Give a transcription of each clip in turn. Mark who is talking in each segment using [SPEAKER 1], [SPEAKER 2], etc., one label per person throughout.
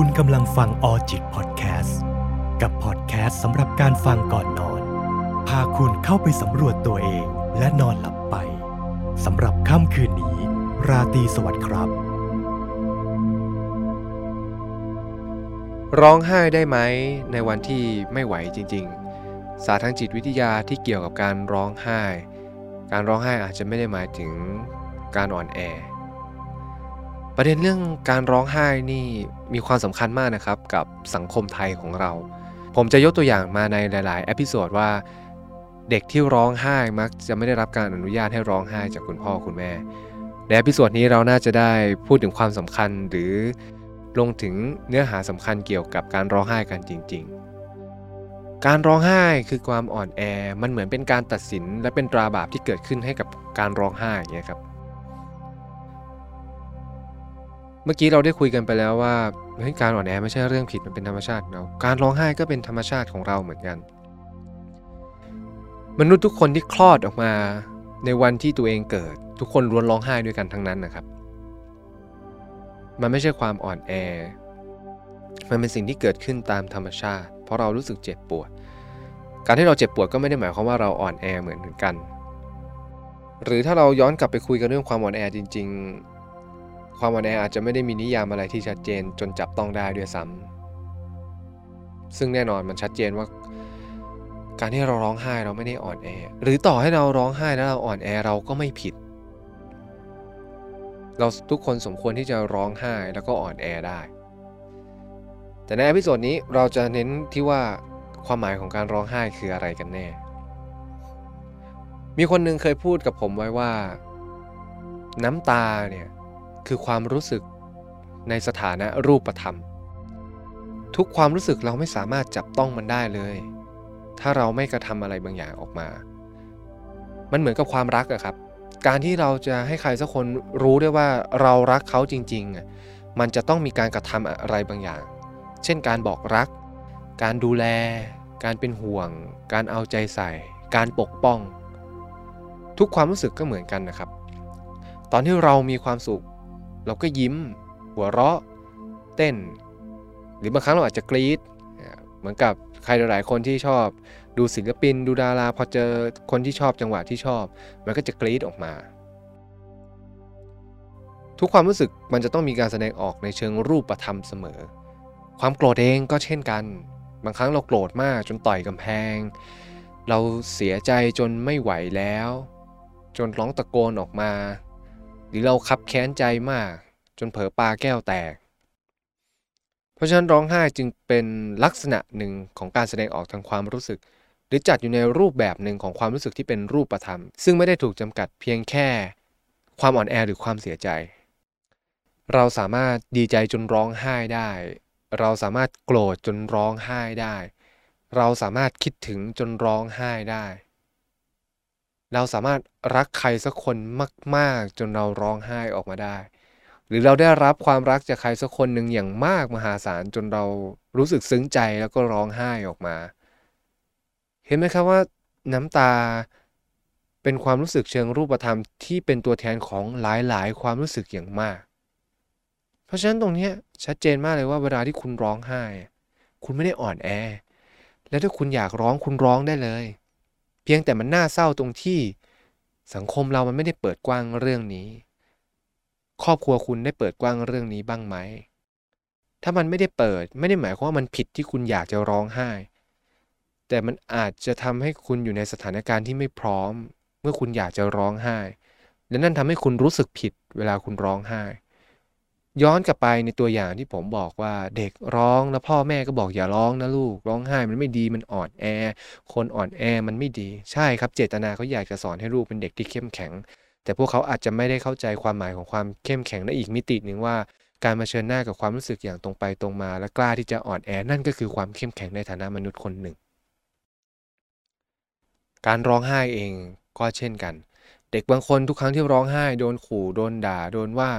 [SPEAKER 1] คุณกำลังฟังออจิตพอดแคสต์กับพอดแคสต์สำหรับการฟังก่อนนอน พาคุณเข้าไปสำรวจตัวเองและนอนหลับไปสำหรับค่ำคืนนี้ ราตรีสวัสดิ์ครับ
[SPEAKER 2] ร้องไห้ได้ไหมในวันที่ไม่ไหวจริง ๆ ศาสตร์ทางจิตวิทยาที่เกี่ยวกับการร้องไห้ การร้องไห้อาจจะไม่ได้หมายถึงการอ่อนแอ ประเด็นเรื่องการร้องไห้นี่มีความสำคัญมากนะครับกับสังคมไทยของเรา ผมจะยกตัวอย่างมาในหลาย ๆ episode ว่า เด็กที่ร้องไห้มักจะไม่ได้รับการอนุญาตให้ร้องไห้จากคุณพ่อคุณแม่ ใน episode นี้เราน่าจะได้พูดถึงความสำคัญหรือลงถึงเนื้อหาสำคัญเกี่ยวกับการร้องไห้กันจริง ๆ การร้องไห้คือความอ่อนแอ มันเหมือนเป็นการตัดสินและเป็นตราบาปที่เกิดขึ้นให้กับการร้องไห้อย่างเงี้ยครับ เมื่อกี้เราได้คุยกันไปแล้วว่าเฮ้ยการอ่อนแอไม่ใช่เรื่องผิดมันเป็นธรรมชาติเรา การร้องไห้ก็เป็นธรรมชาติของเราเหมือนกัน มนุษย์ทุกคนที่คลอดออกมาในวันที่ตัวเองเกิด ทุกคนล้วนร้องไห้ด้วยกันทั้งนั้นนะครับ มันไม่ใช่ความอ่อนแอ มันเป็นสิ่งที่เกิดขึ้นตามธรรมชาติ เพราะเรารู้สึกเจ็บปวด การที่เราเจ็บปวดก็ไม่ได้หมายความว่าเราอ่อนแอเหมือนกัน หรือถ้าเราย้อนกลับไปคุยกันเรื่องความอ่อนแอจริง ๆ ความอ่อนแออาจจะไม่ได้มีนิยามอะไรที่ชัดเจนจนจับต้องได้ด้วยซ้ำซึ่งแน่นอนมันชัดเจนว่า การที่เราร้องไห้เราไม่ได้อ่อนแอ หรือต่อให้เราร้องไห้แล้วเราอ่อนแอเราก็ไม่ผิด เราทุกคนสมควรที่จะร้องไห้แล้วก็อ่อนแอได้ แต่ใน episode นี้เราจะเน้นที่ว่าความหมายของการร้องไห้คืออะไรกันแน่ มีคนหนึ่งเคยพูดกับผมไว้ว่า น้ำตาเนี่ย คือความรู้สึกในสถานะรูปธรรม ทุกความรู้สึกเราไม่สามารถจับต้องมันได้เลย ถ้าเราไม่กระทำอะไรบางอย่างออกมา มันเหมือนกับความรักอะครับ การที่เราจะให้ใครสักคนรู้ได้ว่าเรารักเขาจริงๆ มันจะต้องมีการกระทำอะไรบางอย่าง เช่นการบอกรัก การดูแล การเป็นห่วง การเอาใจใส่ การปกป้อง ทุกความรู้สึกก็เหมือนกันนะครับ ตอนที่เรามีความสุข เราก็ยิ้ม หัวเราะ เต้น หรือบางครั้งเราอาจจะกรี๊ดเหมือนกับใครหลาย ๆ คนที่ชอบ ดูศิลปิน ดูดาราพอเจอคนที่ชอบจังหวะที่ชอบ มันก็จะกรี๊ดออกมา ทุกความรู้สึกมันจะต้องมีการแสดงออกในเชิงรูปธรรมเสมอ ความโกรธเองก็เช่นกัน บางครั้งเราโกรธมากจนต่อยกำแพง เราเสียใจจนไม่ไหวแล้ว จนร้องตะโกนออกมา รือเราคับแค้นใจมาก จนเผลอปาแก้วแตก เพราะฉะนั้นร้องไห้จึงเป็นลักษณะหนึ่งของการแสดงออกทางความรู้สึก หรือจัดอยู่ในรูปแบบหนึ่งของความรู้สึกที่เป็นรูปธรรม ซึ่งไม่ได้ถูกจำกัดเพียงแค่ความอ่อนแอหรือความเสียใจ เราสามารถดีใจจนร้องไห้ได้ เราสามารถโกรธจนร้องไห้ได้ เราสามารถคิดถึงจนร้องไห้ได้ เราสามารถรักใครสักคนมาก ๆ จนเราร้องไห้ออกมาได้ หรือเราได้รับความรักจากใครสักคนหนึ่งอย่างมากมหาศาลจนเรารู้สึกซึ้งใจแล้วก็ร้องไห้ออกมา เห็นไหมครับว่าน้ำตาเป็นความรู้สึกเชิงรูปธรรมที่เป็นตัวแทนของหลาย ๆ ความรู้สึกอย่างมาก เพราะฉะนั้นตรงนี้ชัดเจนมากเลยว่าเวลาที่คุณร้องไห้ คุณไม่ได้อ่อนแอ และถ้าคุณอยากร้องคุณร้องได้เลย เพียงแต่มันน่าเศร้าตรงที่สังคมเรามันไม่ได้เปิดกว้างเรื่องนี้ ครอบครัวคุณได้เปิดกว้างเรื่องนี้บ้างไหม ถ้ามันไม่ได้เปิดไม่ได้หมายความว่ามันผิดที่คุณอยากจะร้องไห้ แต่มันอาจจะทำให้คุณอยู่ในสถานการณ์ที่ไม่พร้อม เมื่อคุณอยากจะร้องไห้ และนั่นทำให้คุณรู้สึกผิดเวลาคุณร้องไห้ ย้อนกลับไปในตัวอย่างที่ผมบอกว่าเด็กร้องแล้วพ่อแม่ก็บอกอย่าร้องนะลูกร้องไห้มันไม่ดีมันอ่อนแอ คนอ่อนแอมันไม่ดีใช่ครับ เจตนาเขาอยากจะสอนให้ลูกเป็นเด็กที่เข้มแข็ง แต่พวกเขาอาจจะไม่ได้เข้าใจความหมายของความเข้มแข็งในอีกมิติหนึ่งว่า การมาเชิญหน้ากับความรู้สึกอย่างตรงไปตรงมา และกล้าที่จะอ่อนแอนั่นก็คือความเข้มแข็งในฐานะมนุษย์คนหนึ่ง การร้องไห้เองก็เช่นกัน เด็กบางคนทุกครั้งที่ร้องไห้ โดนขู่โดนด่าโดนว่า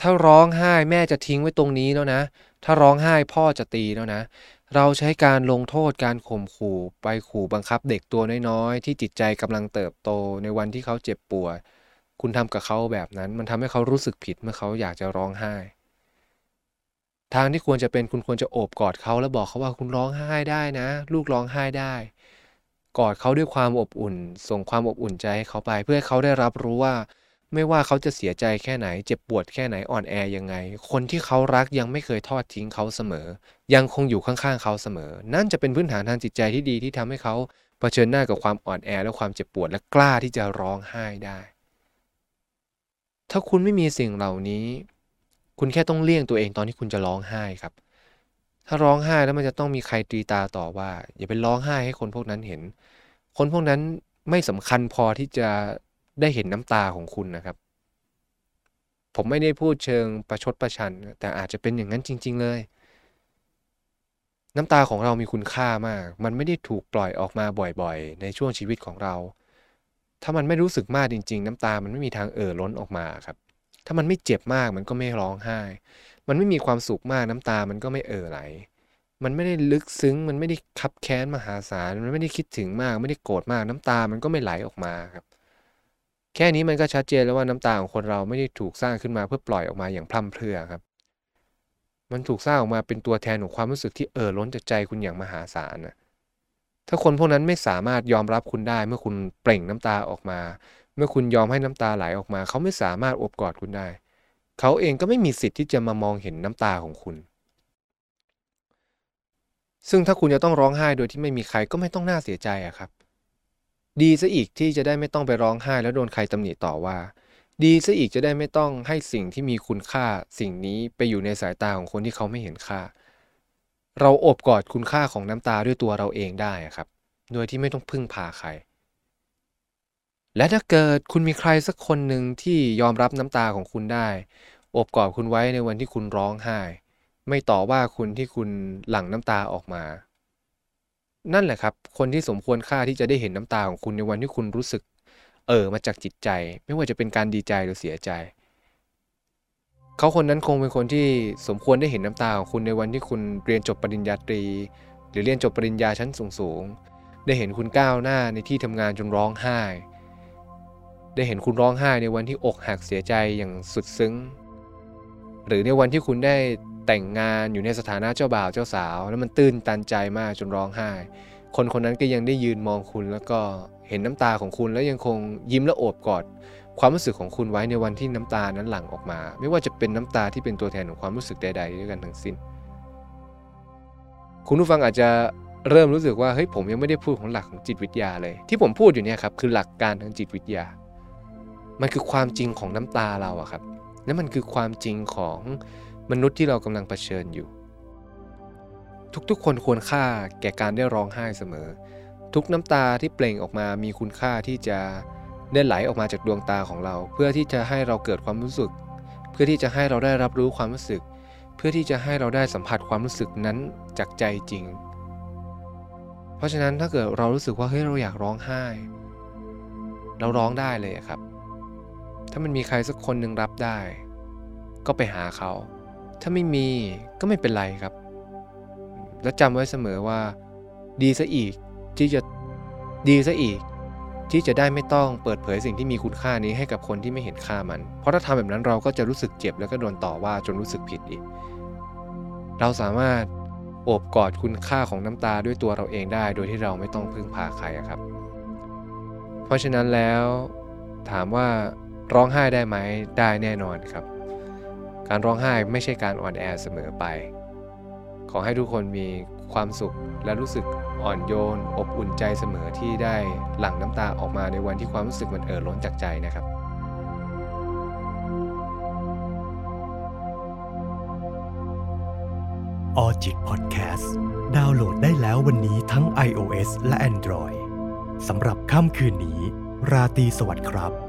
[SPEAKER 2] ถ้าร้องไห้แม่จะทิ้งไว้ตรงนี้แล้วนะ ถ้าร้องไห้พ่อจะตีแล้วนะ เราใช้การลงโทษการข่มขู่ไปขู่บังคับเด็กตัวน้อยๆ ที่จิตใจกำลังเติบโตในวันที่เขาเจ็บปวด คุณทำกับเขาแบบนั้น มันทำให้เขารู้สึกผิดเมื่อเขาอยากจะร้องไห้ ทางที่ควรจะเป็นคุณควรจะโอบกอดเขาแล้วบอกเขาว่าคุณร้องไห้ได้นะ ลูกร้องไห้ได้กอดเขาด้วยความอบอุ่น ส่งความอบอุ่นใจให้เขาไป เพื่อให้เขาได้รับรู้ว่า ไม่ว่าเขาจะเสียใจแค่ไหน เจ็บปวดแค่ไหนอ่อนแอยังไง คนที่เขารักยังไม่เคยทอดทิ้งเขาเสมอ ยังคงอยู่ข้างๆเขาเสมอ นั่นจะเป็นพื้นฐานทางจิตใจที่ดีที่ทำให้เขาเผชิญหน้ากับความอ่อนแอและความเจ็บปวดและกล้าที่จะร้องไห้ได้ ถ้าคุณไม่มีสิ่งเหล่านี้ คุณแค่ต้องเลี่ยงตัวเองตอนที่คุณจะร้องไห้ครับ ถ้าร้องไห้แล้วมันจะต้องมีใครตีตาต่อว่า อย่าไปร้องไห้ให้คนพวกนั้นเห็น คนพวกนั้นไม่สำคัญพอที่จะ ได้เห็นน้ำตาของคุณนะครับ ผมไม่ได้พูดเชิงประชดประชัน แต่อาจจะเป็นอย่างนั้นจริง ๆ เลย น้ำตาของเรามีคุณค่ามาก มันไม่ได้ถูกปล่อยออกมาบ่อยๆ ในช่วงชีวิตของเรา ถ้ามันไม่รู้สึกมากจริง ๆ น้ำตามันไม่มีทางเอ่อล้นออกมาครับ ถ้ามันไม่เจ็บมากมันก็ไม่ร้องไห้ มันไม่มีความสุขมากน้ำตามันก็ไม่เอ่อไหลมันไม่ได้ลึกซึ้ง มันไม่ได้คับแค้นมหาศาล มันไม่ได้คิดถึงมาก ไม่ได้โกรธมาก น้ำตา มันก็ไม่ไหลออกมาครับ แค่นี้มันก็ชัดเจนแล้วว่าน้ำตาของคนเราไม่ได้ถูกสร้างขึ้นมาเพื่อปล่อยออกมาอย่างพร่ำเพรื่อครับ มันถูกสร้างออกมาเป็นตัวแทนของความรู้สึกที่เอ่อล้นจากใจคุณอย่างมหาศาลนะถ้าคนพวกนั้นไม่สามารถยอมรับคุณได้ เมื่อคุณเปล่งน้ำตาออกมา เมื่อคุณยอมให้น้ำตาไหลออกมา เขาไม่สามารถอบกอดคุณได้ เขาเองก็ไม่มีสิทธิ์ที่จะมามองเห็นน้ำตาของคุณ ซึ่งถ้าคุณจะต้องร้องไห้โดยที่ไม่มีใครก็ไม่ต้องน่าเสียใจอะครับ ดีซะอีกที่จะได้ไม่ต้องไปร้องไห้แล้วโดนใครตำหนิต่อว่า ดีซะอีกจะได้ไม่ต้องให้สิ่งที่มีคุณค่าสิ่งนี้ไปอยู่ในสายตาของคนที่เขาไม่เห็นค่า เราอบกอดคุณค่าของน้ำตาด้วยตัวเราเองได้ครับ โดยที่ไม่ต้องพึ่งพาใคร และถ้าเกิดคุณมีใครสักคนหนึ่งที่ยอมรับน้ำตาของคุณได้ อบกอดคุณไว้ในวันที่คุณร้องไห้ ไม่ต่อว่าคุณที่คุณหลั่งน้ำตาออกมา นั่นแหละครับ คนที่สมควรค่าที่จะได้เห็นน้ำตาของคุณในวันที่คุณรู้สึก เออมาจากจิตใจ ไม่ว่าจะเป็นการดีใจหรือเสียใจ เขาคนนั้นคงเป็นคนที่สมควรได้เห็นน้ำตาของคุณในวันที่คุณเรียนจบปริญญาตรี หรือเรียนจบปริญญาชั้นสูงๆได้เห็นคุณก้าวหน้าในที่ทำงานจนร้องไห้ ได้เห็นคุณร้องไห้ในวันที่อกหักเสียใจอย่างสุดซึ้ง หรือในวันที่คุณได้ แต่งงานอยู่ในสถานะเจ้าบ่าวเจ้าสาว แล้วมันตื้นตันใจมากจนร้องไห้ คนคนนั้นก็ยังได้ยืนมองคุณ แล้วก็เห็นน้ำตาของคุณแล้วยังคงยิ้มและโอบกอด ความรู้สึกของคุณไว้ในวันที่น้ำตานั้นหลั่งออกมา ไม่ว่าจะเป็นน้ำตาที่เป็นตัวแทนของความรู้สึกใด ๆ ด้วยกันทั้งสิ้น คุณผู้ฟังอาจจะเริ่มรู้สึกว่าเฮ้ยผมยังไม่ได้พูดของหลักของจิตวิทยาเลย ที่ผมพูดอยู่เนี่ยครับคือหลักการทางจิตวิทยา มันคือความจริงของน้ำตาเราอะครับและมันคือความจริงของ มนุษย์ที่เรากำลังเผชิญอยู่ ทุกๆ คนควรค่าแก่การได้ร้องไห้เสมอ ทุกน้ำตาที่เปล่งออกมามีคุณค่าที่จะได้ไหลออกมาจากดวงตาของเรา เพื่อที่จะให้เราเกิดความรู้สึก เพื่อที่จะให้เราได้รับรู้ความรู้สึก เพื่อที่จะให้เราได้สัมผัสความรู้สึกนั้นจากใจจริง เพราะฉะนั้นถ้าเกิดเรารู้สึกว่าเฮ้ยเราอยากร้องไห้ เราร้องได้เลยครับ ถ้ามันมีใครสักคนหนึ่งรับได้ ก็ไปหาเขา ถ้าไม่มีก็ไม่เป็นไรครับ และจำไว้เสมอว่า ดีซะอีกที่จะดีซะอีก ที่จะได้ไม่ต้องเปิดเผยสิ่งที่มีคุณค่านี้ให้กับคนที่ไม่เห็นค่ามัน เพราะถ้าทำแบบนั้นเราก็จะรู้สึกเจ็บแล้วก็โดนต่อว่าจนรู้สึกผิดอีก เราสามารถโอบกอดคุณค่าของน้ำตาด้วยตัวเราเองได้ โดยที่เราไม่ต้องพึ่งพาใครครับ เพราะฉะนั้นแล้วถามว่าร้องไห้ได้ไหมได้แน่นอนครับ การร้องไห้ไม่ใช่การอ่อนแอเสมอไป ขอให้ทุกคนมีความสุขและรู้สึกอ่อนโยน อบอุ่นใจเสมอที่ได้หลั่งน้ำตาออกมาในวันที่ความรู้สึกมันเอ่อล้นจากใจนะครับ
[SPEAKER 1] ออจิตพอดแคสต์ดาวน์โหลดได้แล้ววันนี้ทั้ง iOS และ Android สำหรับค่ำคืนนี้ ราตรีสวัสดิ์ครับ